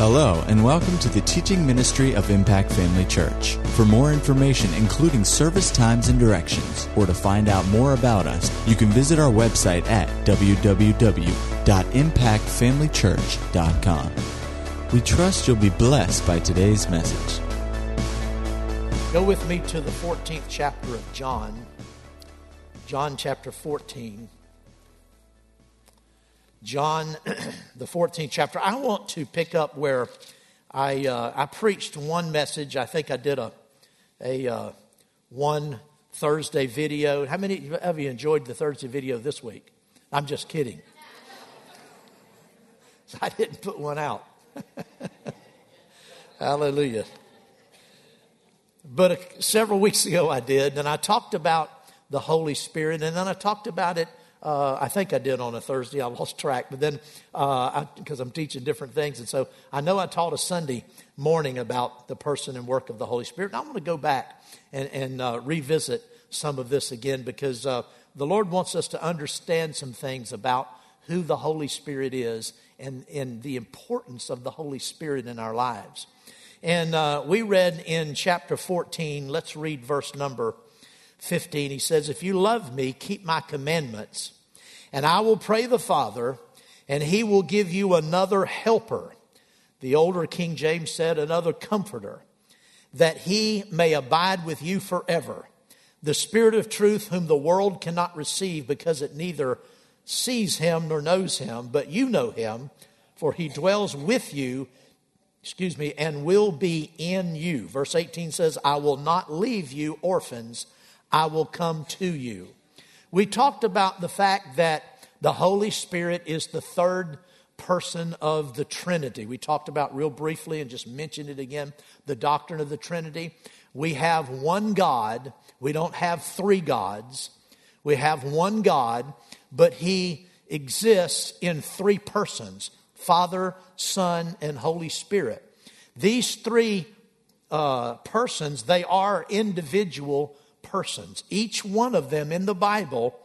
Hello, and welcome to the teaching ministry of Impact Family Church. For more information, including service times and directions, or to find out more about us, you can visit our website at www.impactfamilychurch.com. We trust you'll be blessed by today's message. Go with me to the 14th chapter of John. John chapter 14. John, the 14th chapter. I want to pick up where I, uh, I preached one message. I think I did a, a uh, one Thursday video. How many of you enjoyed the Thursday video this week? I'm just kidding. I didn't put one out. Hallelujah. But uh, several weeks ago I did, and I talked about the Holy Spirit, and then I talked about it uh, I think I did on a Thursday. I lost track, but then because uh, I'm teaching different things, and so I know I taught a Sunday morning about the person and work of the Holy Spirit. And I want to go back and, and uh, revisit some of this again because uh, the Lord wants us to understand some things about who the Holy Spirit is and, and the importance of the Holy Spirit in our lives. And uh, we read in chapter 14. Let's read verse number 15, he says, If you love me, keep my commandments, and I will pray the Father, and he will give you another helper. The older King James said, another comforter, that he may abide with you forever. The Spirit of truth, whom the world cannot receive because it neither sees him nor knows him, but you know him, for he dwells with you, excuse me, and will be in you. Verse 18 says, I will not leave you orphans. I will come to you. We talked about the fact that the Holy Spirit is the third person of the Trinity. We talked about real briefly and just mentioned it again the doctrine of the Trinity. We have one God, we don't have three gods. We have one God, but He exists in three persons Father, Son, and Holy Spirit. These three uh, persons, they are individual persons. Each one of them in the Bible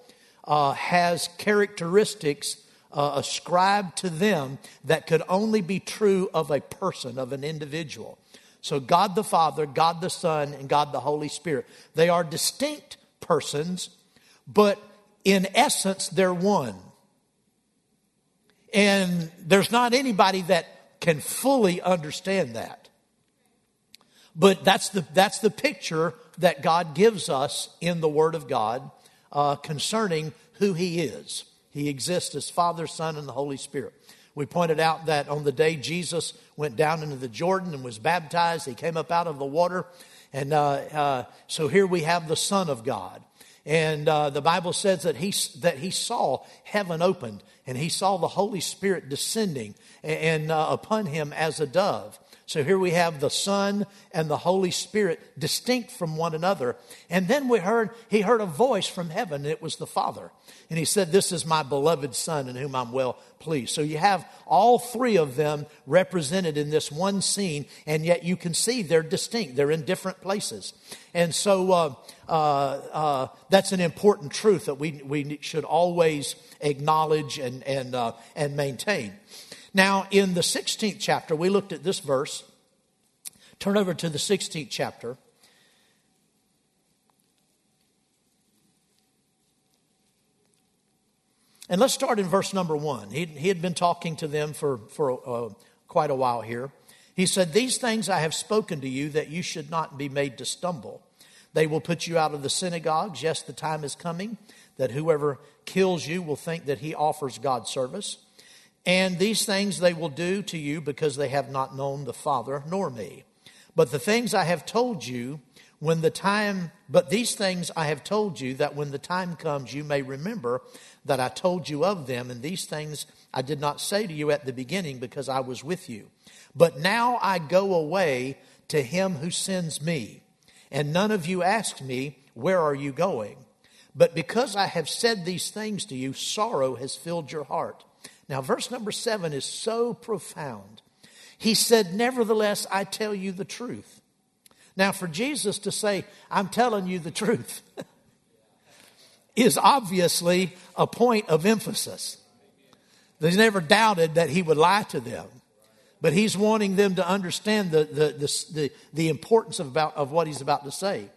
uh, has characteristics uh, ascribed to them that could only be true of a person, of an individual. So, God the Father, God the Son, and God the Holy Spirit. They are distinct persons, but in essence, they're one. And there's not anybody that can fully understand that. But that's the, that's the picture that God gives us in the Word of God uh, concerning who He is. He exists as Father, Son, and the Holy Spirit. We pointed out that on the day Jesus went down into the Jordan and was baptized, he came up out of the water. And uh, uh, so here we have the Son of God. And uh, the Bible says that he, that he saw heaven opened and he saw the Holy Spirit descending and, and uh, upon him as a dove. So here we have the Son and the Holy Spirit distinct from one another. And then we heard, he heard a voice from heaven, and it was the Father. And he said, This is my beloved Son in whom I'm well pleased. So you have all three of them represented in this one scene, and yet you can see they're distinct. They're in different places. And so uh, uh, uh, that's an important truth that we, we should always acknowledge and, and, uh, and maintain. Now, in the 16th chapter, we looked at this verse. Turn over to the 16th chapter. And let's start in verse number one. He, he had been talking to them for, for uh, quite a while here. He said, These things I have spoken to you that you should not be made to stumble. They will put you out of the synagogues. Yes, the time is coming that whoever kills you will think that he offers God service. And these things they will do to you because they have not known the Father nor me. But the things I have told you, when the time, but these things I have told you that when the time comes you may remember that I told you of them. And these things I did not say to you at the beginning because I was with you. But now I go away to him who sends me. And none of you ask me, Where are you going? But because I have said these things to you, sorrow has filled your heart. Now, verse number seven is so profound. He said, Nevertheless, I tell you the truth. Now, for Jesus to say, I'm telling you the truth, is obviously a point of emphasis. They never doubted that he would lie to them. But he's wanting them to understand the, the, the, the, the importance of, about, of what he's about to say.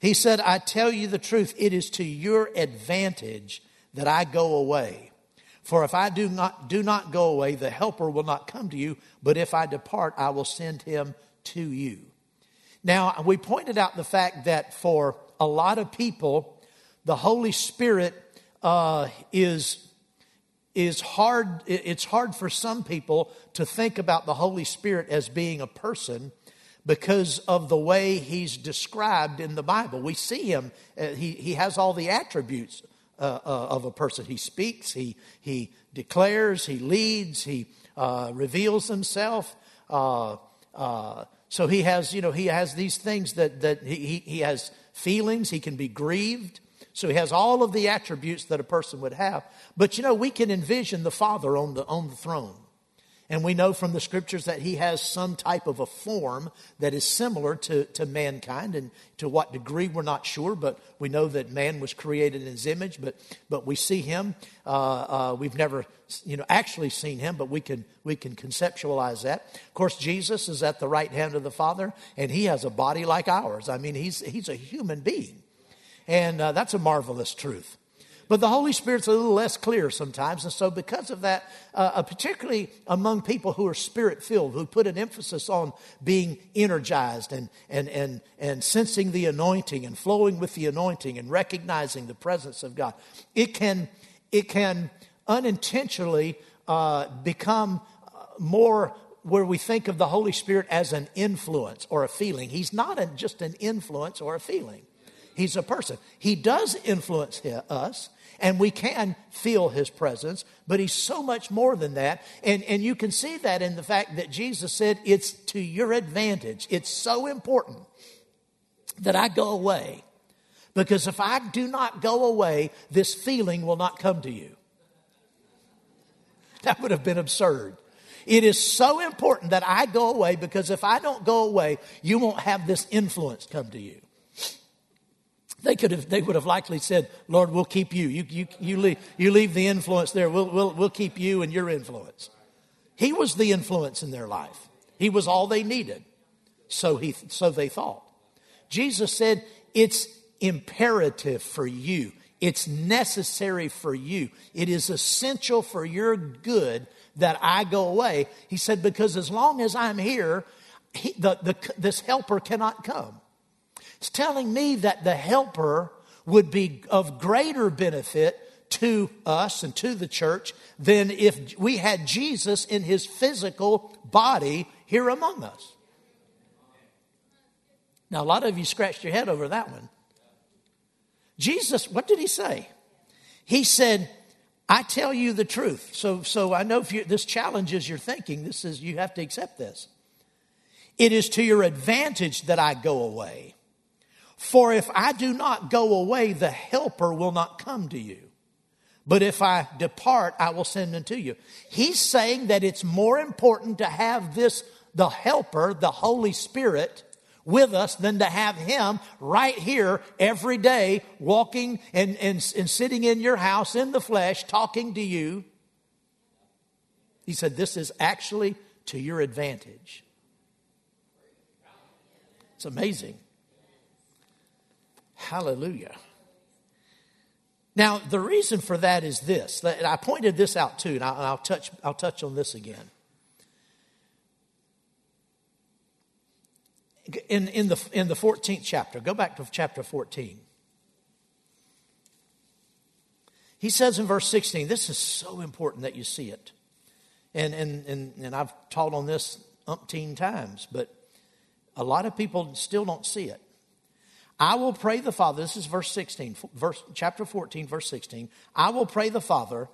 He said, I tell you the truth, it is to your advantage that I go away. For if I do not, do not go away, the helper will not come to you, but if I depart, I will send him to you. Now, we pointed out the fact that for a lot of people, the Holy Spirit uh, is, is hard, it's hard for some people to think about the Holy Spirit as being a person because of the way he's described in the Bible. We see him, uh, he, he has all the attributes uh, uh, of a person. He speaks, he, he declares, he leads, he uh, reveals himself. Uh, uh, so he has, you know, he has these things that, that he, he has feelings, he can be grieved. So he has all of the attributes that a person would have. But you know, we can envision the Father on the, on the throne. And we know from the scriptures that he has some type of a form that is similar to, to mankind. And to what degree, we're not sure, but we know that man was created in his image. But, but we see him. Uh, uh, we've never you know, actually seen him, but we can, we can conceptualize that. Of course, Jesus is at the right hand of the Father, and he has a body like ours. I mean, he's, he's a human being. And uh, that's a marvelous truth. But the Holy Spirit's a little less clear sometimes. And so, because of that, uh, uh particularly among people who are spirit filled, who put an emphasis on being energized and, and, and, and sensing the anointing and flowing with the anointing and recognizing the presence of God, it can, it can unintentionally uh, become uh, more where we think of the Holy Spirit as an influence or a feeling. He's not a, just an influence or a feeling. He's a person. He does influence us, and we can feel his presence, but he's so much more than that. And, and you can see that in the fact that Jesus said, It's to your advantage. It's so important that I go away. Because if I do not go away, this feeling will not come to you. That would have been absurd. It is so important that I go away because if I don't go away, you won't have this influence come to you. They could have, they would have likely said, Lord, we'll keep you. You, you, you, leave, you leave the influence there. We'll, we'll, we'll keep you and your influence. He was the influence in their life. He was all they needed. So he, so they thought. Jesus said, it's imperative for you. It's necessary for you. It is essential for your good that I go away. He said, because as long as I'm here, he, the, the, this helper cannot come. It's telling me that the helper would be of greater benefit to us and to the church than if we had Jesus in his physical body here among us. Now, a lot of you scratched your head over that one. Jesus, what did he say? He said, I tell you the truth. So, so I know if this challenges your thinking, this is, you have to accept this. It is to your advantage that I go away. For if I do not go away, the helper will not come to you. But if I depart, I will send unto you. He's saying that it's more important to have this, the helper, the Holy Spirit, with us than to have him right here every day, walking and, and, and sitting in your house in the flesh, talking to you. He said, This is actually to your advantage. It's amazing. Hallelujah. Now, the reason for that is this. I pointed this out too, and I'll, touch, I'll touch on this again. In, in, the, in the 14th chapter, go back to chapter 14. He says in verse 16, this is so important that you see it. And, and, and, and I've taught on this umpteen times, but a lot of people still don't see it. I will pray the Father. This is verse 16, verse, chapter 14, verse 16. I will pray the Father,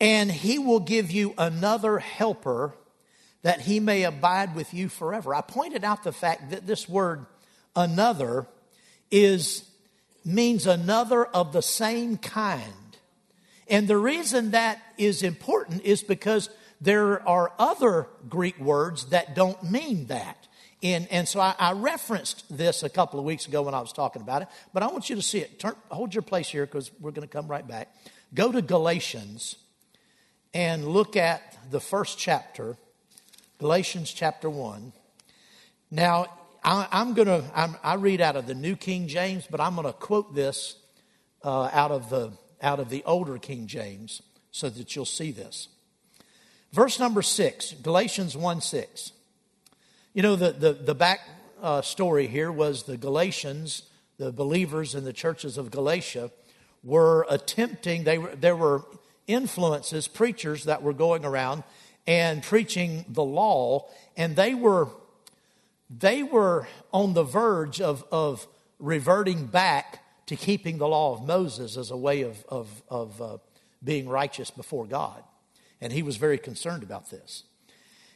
and he will give you another helper that he may abide with you forever. I pointed out the fact that this word another is means another of the same kind. And the reason that is important is because there are other Greek words that don't mean that. And, and so I, I, referenced this a couple of weeks ago when I was talking about it, but I want you to see it. Turn, hold your place here because we're going to come right back. Go to Galatians and look at the first chapter, Galatians chapter 1. Now, I, am going to, I read out of the New King James, but I'm going to quote this uh, out, of the, out of the older King James so that you'll see this. Verse number 6, Galatians 1 6. You know, the, the, the back uh, story here was the Galatians, the believers in the churches of Galatia, were attempting, they were, there were influences, preachers that were going around and preaching the law, and they were they were on the verge of, of reverting back to keeping the law of Moses as a way of, of, of uh, being righteous before God. And he was very concerned about this.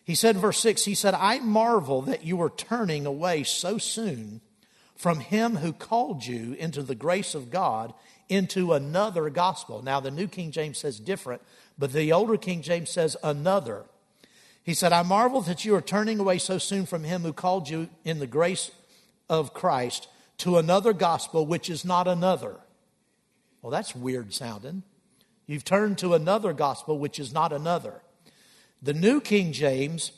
He said verse 6, he said, I marvel that you are turning away so soon from him who called you into the grace of God into another gospel. Now, the New King James says different, but the older King James says another. He said, I marvel that you are turning away so soon from him who called you in the grace of Christ to another gospel, which is not another. Well, that's weird sounding. You've turned to another gospel, which is not another. The New King James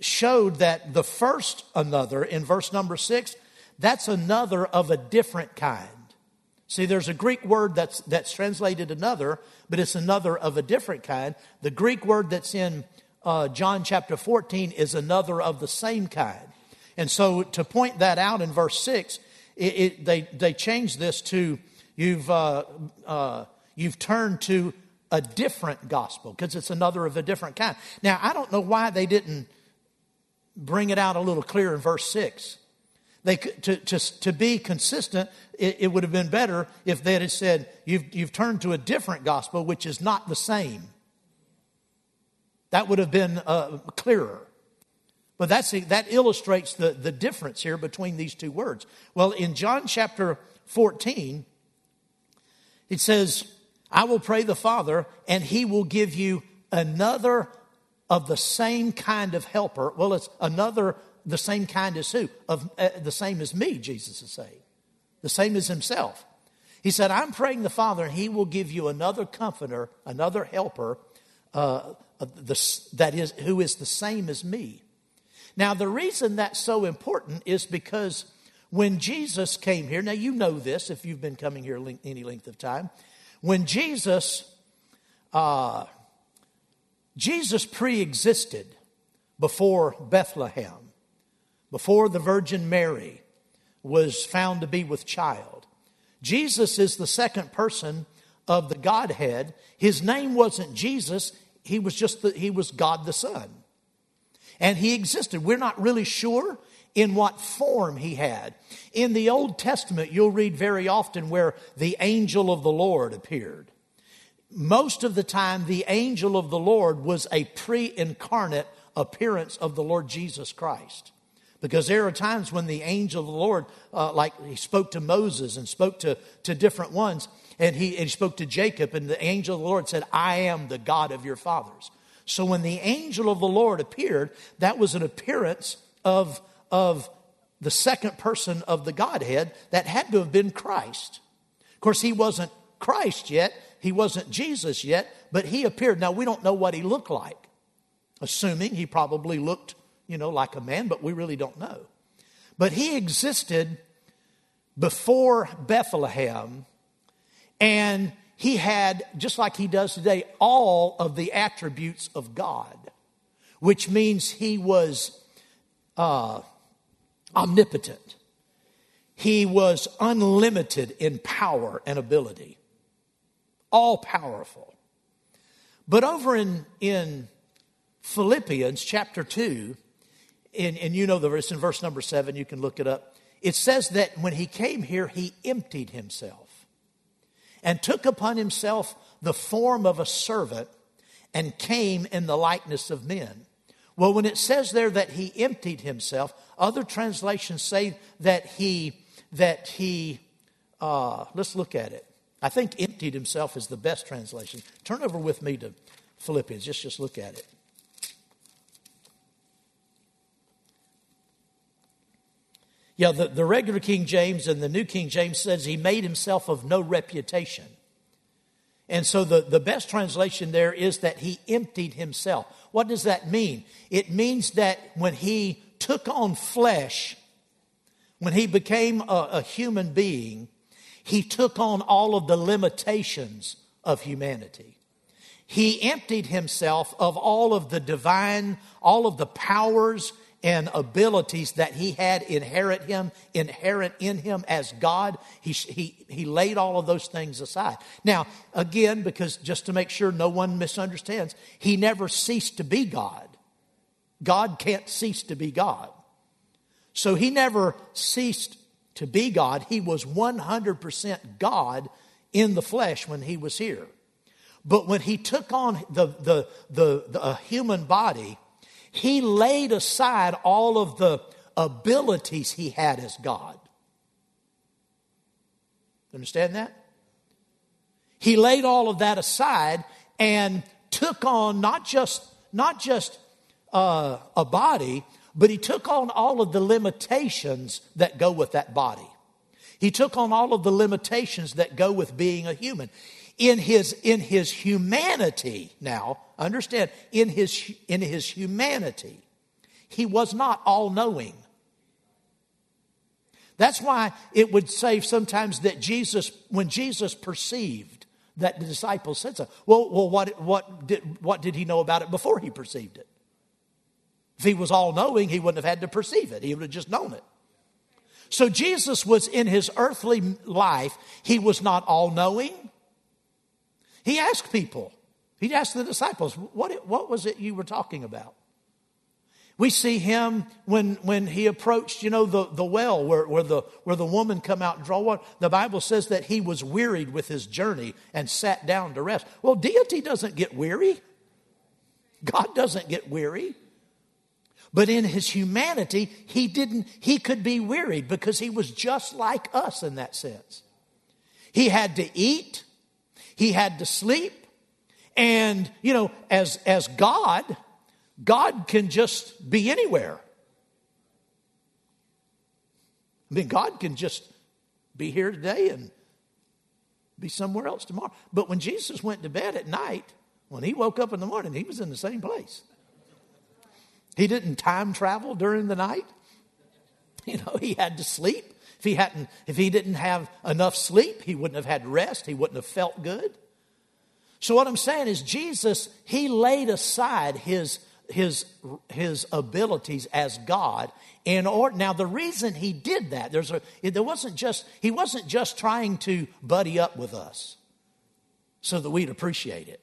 showed that the first another in verse number six, that's another of a different kind. See, there's a Greek word that's, that's translated another, but it's another of a different kind. The Greek word that's in uh, John chapter 14 is another of the same kind. And so to point that out in verse 6, it, it, they, they changed this to you've, uh, uh, you've turned to a different gospel because it's another of a different kind. Now, I don't know why they didn't bring it out a little clearer in verse 6. They, to, to, to be consistent, it, it would have been better if they had said, you've, you've turned to a different gospel, which is not the same. That would have been uh, clearer. But that's, that illustrates the, the difference here between these two words. Well, in John chapter 14, it says, I will pray the Father, and he will give you another of the same kind of helper. Well, it's another, the same kind as who? Of uh, the same as me, Jesus is saying. The same as himself. He said, I'm praying the Father, and he will give you another comforter, another helper, uh, the, that is, who is the same as me. Now, the reason that's so important is because when Jesus came here, now you know this if you've been coming here any length of time. When Jesus, uh, Jesus pre existed before Bethlehem, before the Virgin Mary was found to be with child. Jesus is the second person of the Godhead. His name wasn't Jesus, he was just the, he was God the Son. And he existed. We're not really sure in what form he had. In the Old Testament, you'll read very often where the angel of the Lord appeared. Most of the time, the angel of the Lord was a pre incarnate appearance of the Lord Jesus Christ. Because there are times when the angel of the Lord, uh, like he spoke to Moses and spoke to, to different ones, and he, and he spoke to Jacob, and the angel of the Lord said, I am the God of your fathers. So when the angel of the Lord appeared, that was an appearance of, of the second person of the Godhead that had to have been Christ. Of course, he wasn't Christ yet, he wasn't Jesus yet, but he appeared. Now, we don't know what he looked like, assuming he probably looked, you know, like a man, but we really don't know. But he existed before Bethlehem and he had, just like he does today, all of the attributes of God, which means he was uh, omnipotent. He was unlimited in power and ability, all powerful. But over in, in Philippians chapter 2, and, and you know the verse in verse number 7, you can look it up. It says that when he came here, he emptied himself and took upon himself the form of a servant and came in the likeness of men. Well, when it says there that he emptied himself, other translations say that he, that he, uh, let's look at it. I think emptied himself is the best translation. Turn over with me to Philippians, just, just look at it. Yeah, the, the regular King James and the New King James says he made himself of no reputation. And so the, the best translation there is that he emptied himself. What does that mean? It means that when he took on flesh, when he became a, a human being, he took on all of the limitations of humanity. He emptied himself of all of the divine, all of the powers and abilities that he had inherent him, inherent in him as God. He, he, he laid all of those things aside. Now, again, because just to make sure no one misunderstands, he never ceased to be God. God can't cease to be God. So he never ceased to be God. He was 100% God in the flesh when he was here. But when he took on the, the, the, the human body, he laid aside all of the abilities he had as God. Understand that? He laid all of that aside and took on not just not just uh, a body, but he took on all of the limitations that go with that body. He took on all of the limitations that go with being a human in his, in his humanity, now, understand, in his, in his humanity, he was not all knowing. That's why it would say sometimes that Jesus, when Jesus perceived that the disciples said so, well, well what, what, did, what did he know about it before he perceived it? If he was all knowing, he wouldn't have had to perceive it, he would have just known it. So Jesus was in his earthly life, he was not all knowing, he asked people, he asked the disciples, what, what was it you were talking about? We see him when, when he approached, you know, the, the well where, where, the, where the woman come out and draw water. The Bible says that he was wearied with his journey and sat down to rest. Well, deity doesn't get weary. God doesn't get weary. But in his humanity, he didn't, he could be wearied because he was just like us in that sense. He had to eat, he had to sleep. And, you know, as, as God, God can just be anywhere. I mean, God can just be here today and be somewhere else tomorrow. But when Jesus went to bed at night, when he woke up in the morning, he was in the same place. He didn't time travel during the night. You know, he had to sleep. If he hadn't, if he didn't have enough sleep, he wouldn't have had rest. He wouldn't have felt good. So what I'm saying is Jesus, he laid aside his his his abilities as God in order now the reason he did that there's a there wasn't just he wasn't just trying to buddy up with us so that we'd appreciate it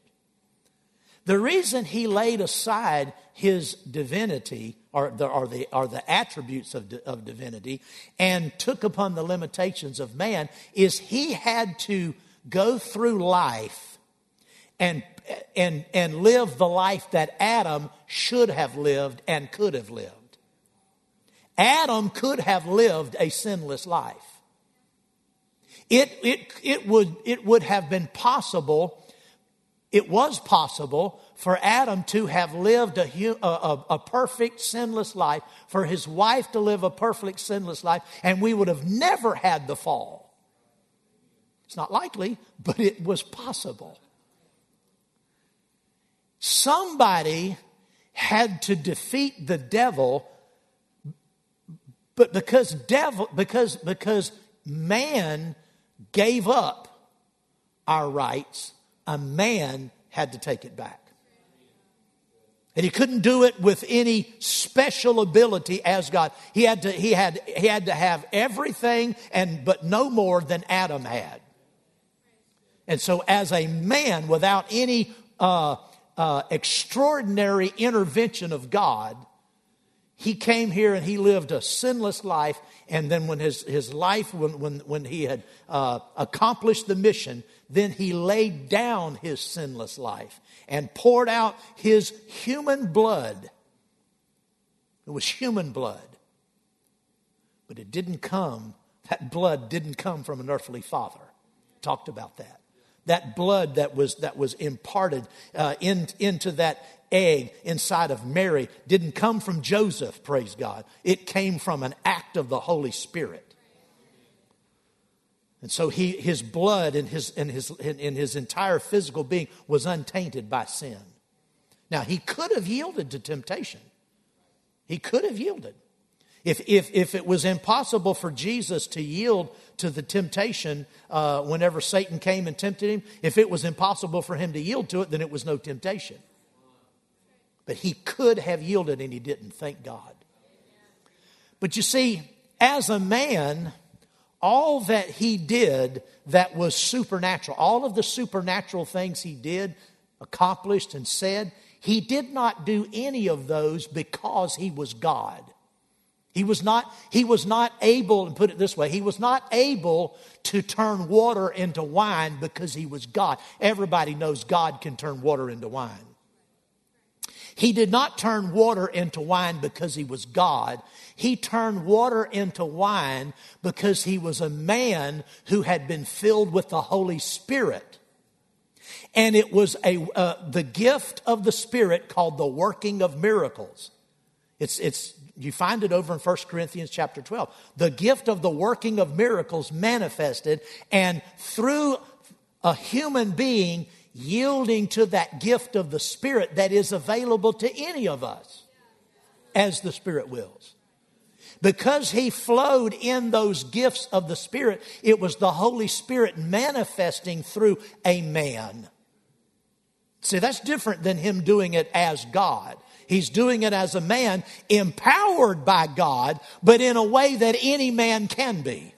the reason he laid aside his divinity or the, or the, or the attributes of, of divinity and took upon the limitations of man is he had to go through life and, and, and live the life that Adam should have lived and could have lived. Adam could have lived a sinless life. It, it, it, would, it would have been possible it was possible for Adam to have lived a, a, a, perfect, sinless life, for his wife to live a perfect, sinless life, and we would have never had the fall. It's not likely, but it was possible. Somebody had to defeat the devil, but because devil, because, because man gave up our rights, a man had to take it back. And he couldn't do it with any special ability as God. He had to, he had, he had to have everything and, but no more than Adam had. And so as a man without any, uh, uh, extraordinary intervention of God, he came here and he lived a sinless life. And then when his, his life, when, when, when he had uh, accomplished the mission, then he laid down his sinless life and poured out his human blood. It was human blood. But it didn't come, that blood didn't come from an earthly father. Talked about that. That blood that was, that was imparted uh, in, into that egg inside of Mary didn't come from Joseph, praise God. It came from an act of the Holy Spirit. And so he, his blood and his, and his, and his entire physical being was untainted by sin. Now, he could have yielded to temptation. He could have yielded. If, if, if it was impossible for Jesus to yield to the temptation uh, whenever Satan came and tempted him, if it was impossible for him to yield to it, then it was no temptation. But he could have yielded and he didn't, thank God. But you see, as a man, all that he did that was supernatural, all of the supernatural things he did, accomplished, and said, he did not do any of those because he was God. He was not, he was not able, and put it this way, he was not able to turn water into wine because he was God. Everybody knows God can turn water into wine. He did not turn water into wine because he was God. He turned water into wine because he was a man who had been filled with the Holy Spirit. And it was a, uh, the gift of the Spirit called the working of miracles. It's, it's you find it over in 1 Corinthians chapter 12. The gift of the working of miracles manifested, and through a human being yielding to that gift of the Spirit that is available to any of us as the Spirit wills. Because he flowed in those gifts of the Spirit, it was the Holy Spirit manifesting through a man. See, that's different than him doing it as God. He's doing it as a man, empowered by God, but in a way that any man can be.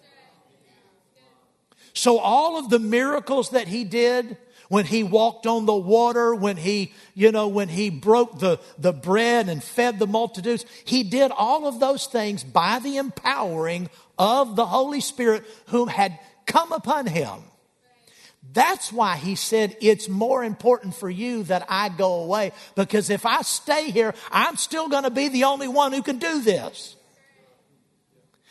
So, all of the miracles that he did, when he walked on the water, when he, you know, when he broke the, the bread and fed the multitudes, he did all of those things by the empowering of the Holy Spirit whom had come upon him. That's why he said it's more important for you that I go away because if I stay here, I'm still going to be the only one who can do this.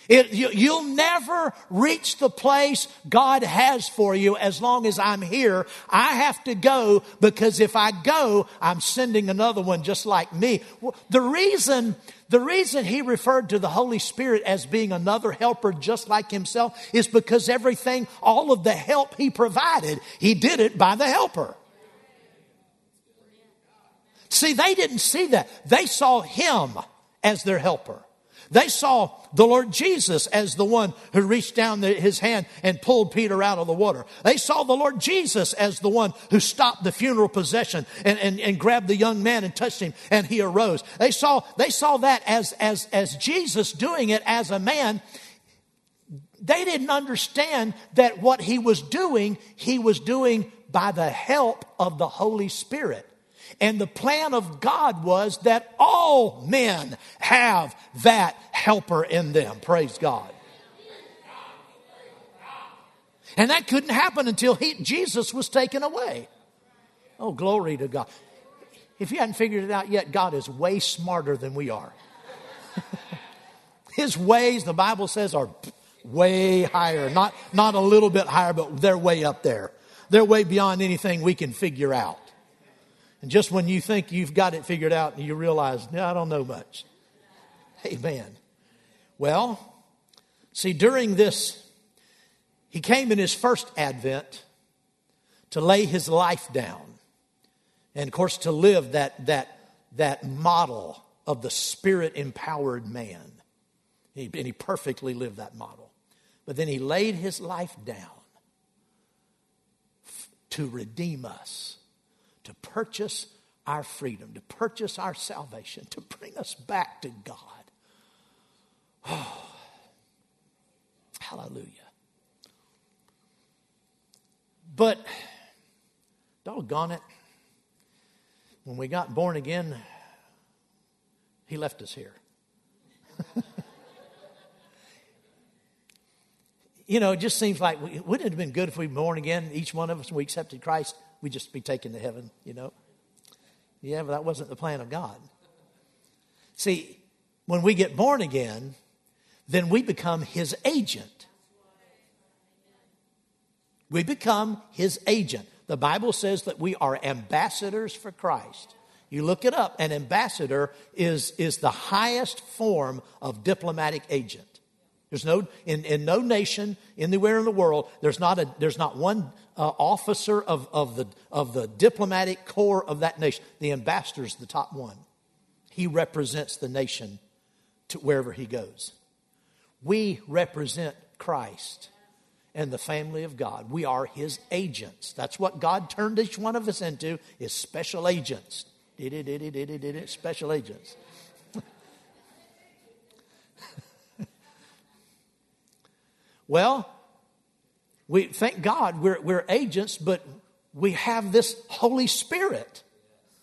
It, you, will never reach the place God has for you as long as I'm here. I have to go because if I go, I'm sending another one just like me. The reason, the reason he referred to the Holy Spirit as being another helper just like himself is because everything, all of the help he provided, he did it by the helper. See, they didn't see that. They saw him as their helper. They saw the Lord Jesus as the one who reached down his hand and pulled Peter out of the water. They saw the Lord Jesus as the one who stopped the funeral procession and, and, and grabbed the young man and touched him and he arose. They saw, they saw that as, as, as Jesus doing it as a man. They didn't understand that what he was doing, he was doing by the help of the Holy Spirit. And the plan of God was that all men have that helper in them. Praise God. And that couldn't happen until he, Jesus was taken away. Oh, glory to God. If you hadn't figured it out yet, God is way smarter than we are. His ways, the Bible says, are way higher. Not, not a little bit higher, but they're way up there. They're way beyond anything we can figure out. And just when you think you've got it figured out, you realize, no, I don't know much. Amen. Well, see, during this, he came in his first advent to lay his life down. And of course, to live that, that, that model of the spirit empowered man. He, and he perfectly lived that model. But then he laid his life down to redeem us to purchase our freedom, to purchase our salvation, to bring us back to God. Oh, hallelujah. But, doggone it, when we got born again, He left us here. you know, it just seems like, wouldn't it have been good if we were born again, each one of us, and we accepted Christ? We'd just be taken to heaven, you know? Yeah, but that wasn't the plan of God. See, when we get born again, then we become his agent. We become his agent. The Bible says that we are ambassadors for Christ. You look it up, an ambassador is, is the highest form of diplomatic agent. There's no, in, in no nation anywhere in the world, there's not, a, there's not one uh, officer of, of, the, of the diplomatic corps of that nation. The ambassador is the top one. He represents the nation to wherever he goes. We represent Christ and the family of God. We are his agents. That's what God turned each one of us into is special agents. Did it, did it, did it, did it, special agents. well, we thank God we're, we're agents, but we have this Holy Spirit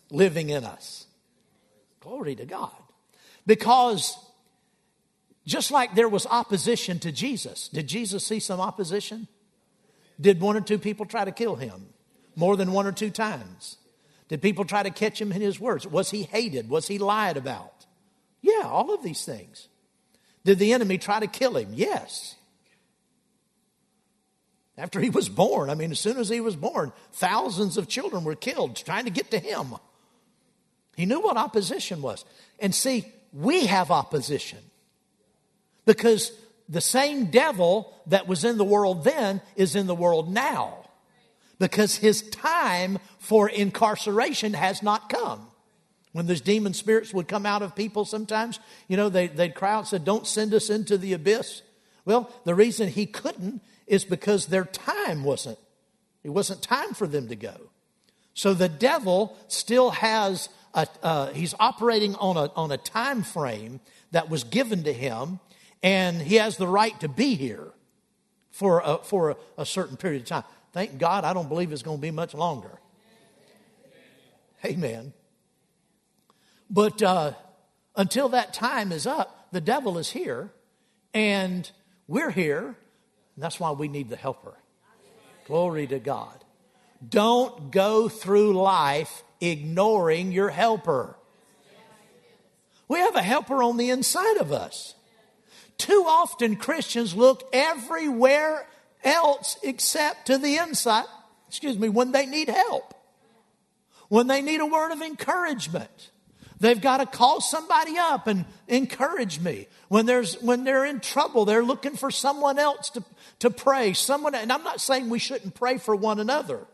living in us. Glory to God. Because just like there was opposition to Jesus, did Jesus see some opposition? Did one or two people try to kill him more than one or two times? Did people try to catch him in his words? Was he hated? Was he lied about? Yeah, all of these things. Did the enemy try to kill him? Yes. After he was born, I mean, as soon as he was born, thousands of children were killed trying to get to him. He knew what opposition was. And see, we have opposition. Because the same devil that was in the world then is in the world now. Because his time for incarceration has not come. When those demon spirits would come out of people sometimes, you know, they, they'd cry out and said, Don't send us into the abyss. Well, the reason he couldn't is because their time wasn't. It wasn't time for them to go. So the devil still has a, uh, he's operating on a, on a time frame that was given to him, and he has the right to be here for a, for a, a certain period of time. Thank God, I don't believe it's going to be much longer. Amen. But uh, until that time is up, the devil is here, and we're here. And that's why we need the helper. Glory to God. Don't go through life ignoring your helper. We have a helper on the inside of us. Too often Christians look everywhere else except to the inside, excuse me, when they need help, when they need a word of encouragement. They've got to call somebody up and encourage me. When, there's, when they're in trouble, they're looking for someone else to, to pray. Someone, and I'm not saying we shouldn't pray for one another.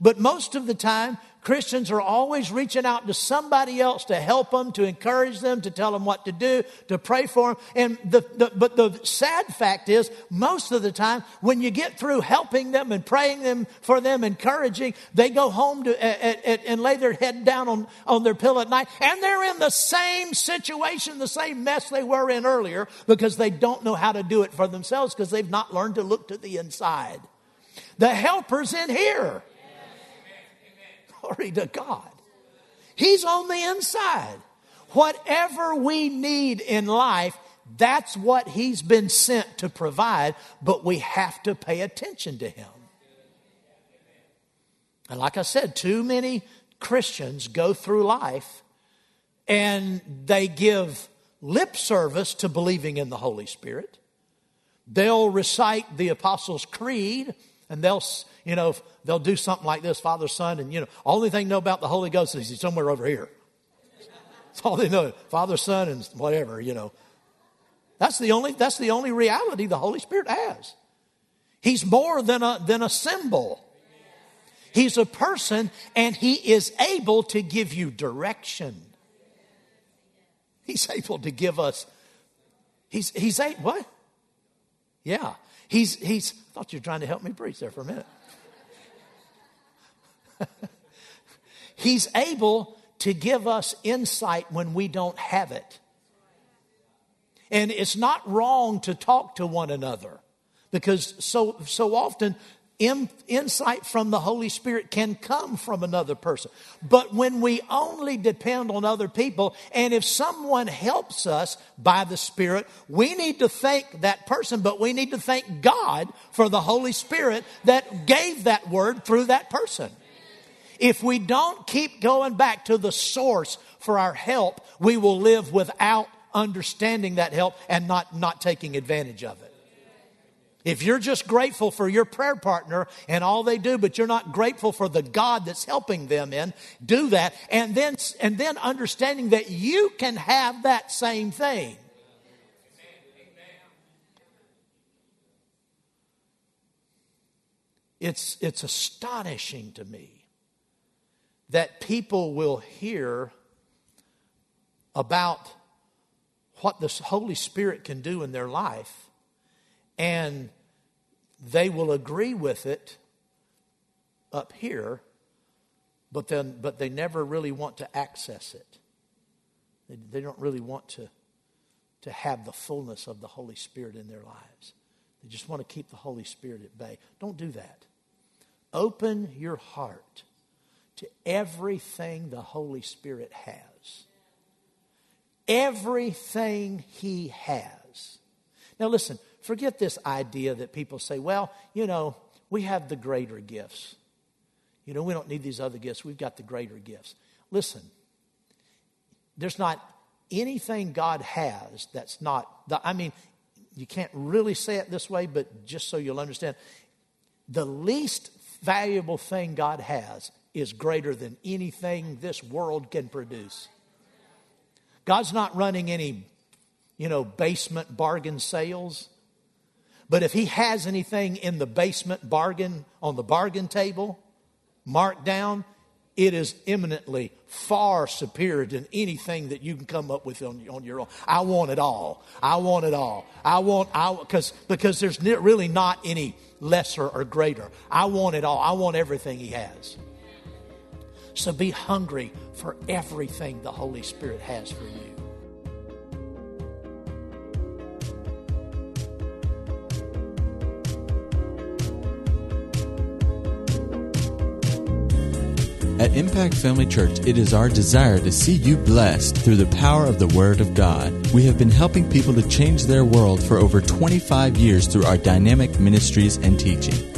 But most of the time, Christians are always reaching out to somebody else to help them, to encourage them, to tell them what to do, to pray for them. And the, the, but the sad fact is, most of the time, when you get through helping them and praying them for them, encouraging, they go home to, and lay their head down on, on their pillow at night, and they're in the same situation, the same mess they were in earlier, because they don't know how to do it for themselves because they've not learned to look to the inside. The helper's in here. Glory to God. He's on the inside. Whatever we need in life, that's what He's been sent to provide, but we have to pay attention to Him. And like I said, too many Christians go through life and they give lip service to believing in the Holy Spirit. They'll recite the Apostles' Creed and they'll, you know, they'll do something like this, Father, Son, and, you know, only thing they know about the Holy Ghost is he's somewhere over here. That's all they know. Father, Son, and whatever, you know. That's the only, that's the only reality the Holy Spirit has. He's more than a, than a symbol. He's a person and he is able to give you direction. He's able to give us, he's, he's what? Yeah. He's, he's, I thought you were trying to help me preach there for a minute. he's able to give us insight when we don't have it. And it's not wrong to talk to one another because so, so often in, insight from the Holy Spirit can come from another person. But when we only depend on other people, and if someone helps us by the Spirit, we need to thank that person, but we need to thank God for the Holy Spirit that gave that word through that person. If we don't keep going back to the source for our help, we will live without understanding that help and not, not taking advantage of it. If you're just grateful for your prayer partner and all they do, but you're not grateful for the God that's helping them in, do that. And then, and then understanding that you can have that same thing. It's, it's astonishing to me that people will hear about what the Holy Spirit can do in their life and they will agree with it up here, but then but they never really want to access it. They, they don't really want to to have the fullness of the Holy Spirit in their lives. They just want to keep the Holy Spirit at bay. Don't do that. Open your heart to everything the Holy Spirit has. Everything He has. Now, listen, forget this idea that people say, well, you know, we have the greater gifts. You know, we don't need these other gifts. We've got the greater gifts. Listen, there's not anything God has that's not, the, I mean, you can't really say it this way, but just so you'll understand, the least valuable thing God has is greater than anything this world can produce. God's not running any, you know, basement bargain sales. But if He has anything in the basement bargain on the bargain table marked down, it is eminently far superior than anything that you can come up with on, on your own. I want it all. I want it all. I want, I, cause, because there's really not any lesser or greater. I want it all. I want everything He has. So be hungry for everything the Holy Spirit has for you. At Impact Family Church, it is our desire to see you blessed through the power of the Word of God. We have been helping people to change their world for over 25 years through our dynamic ministries and teaching.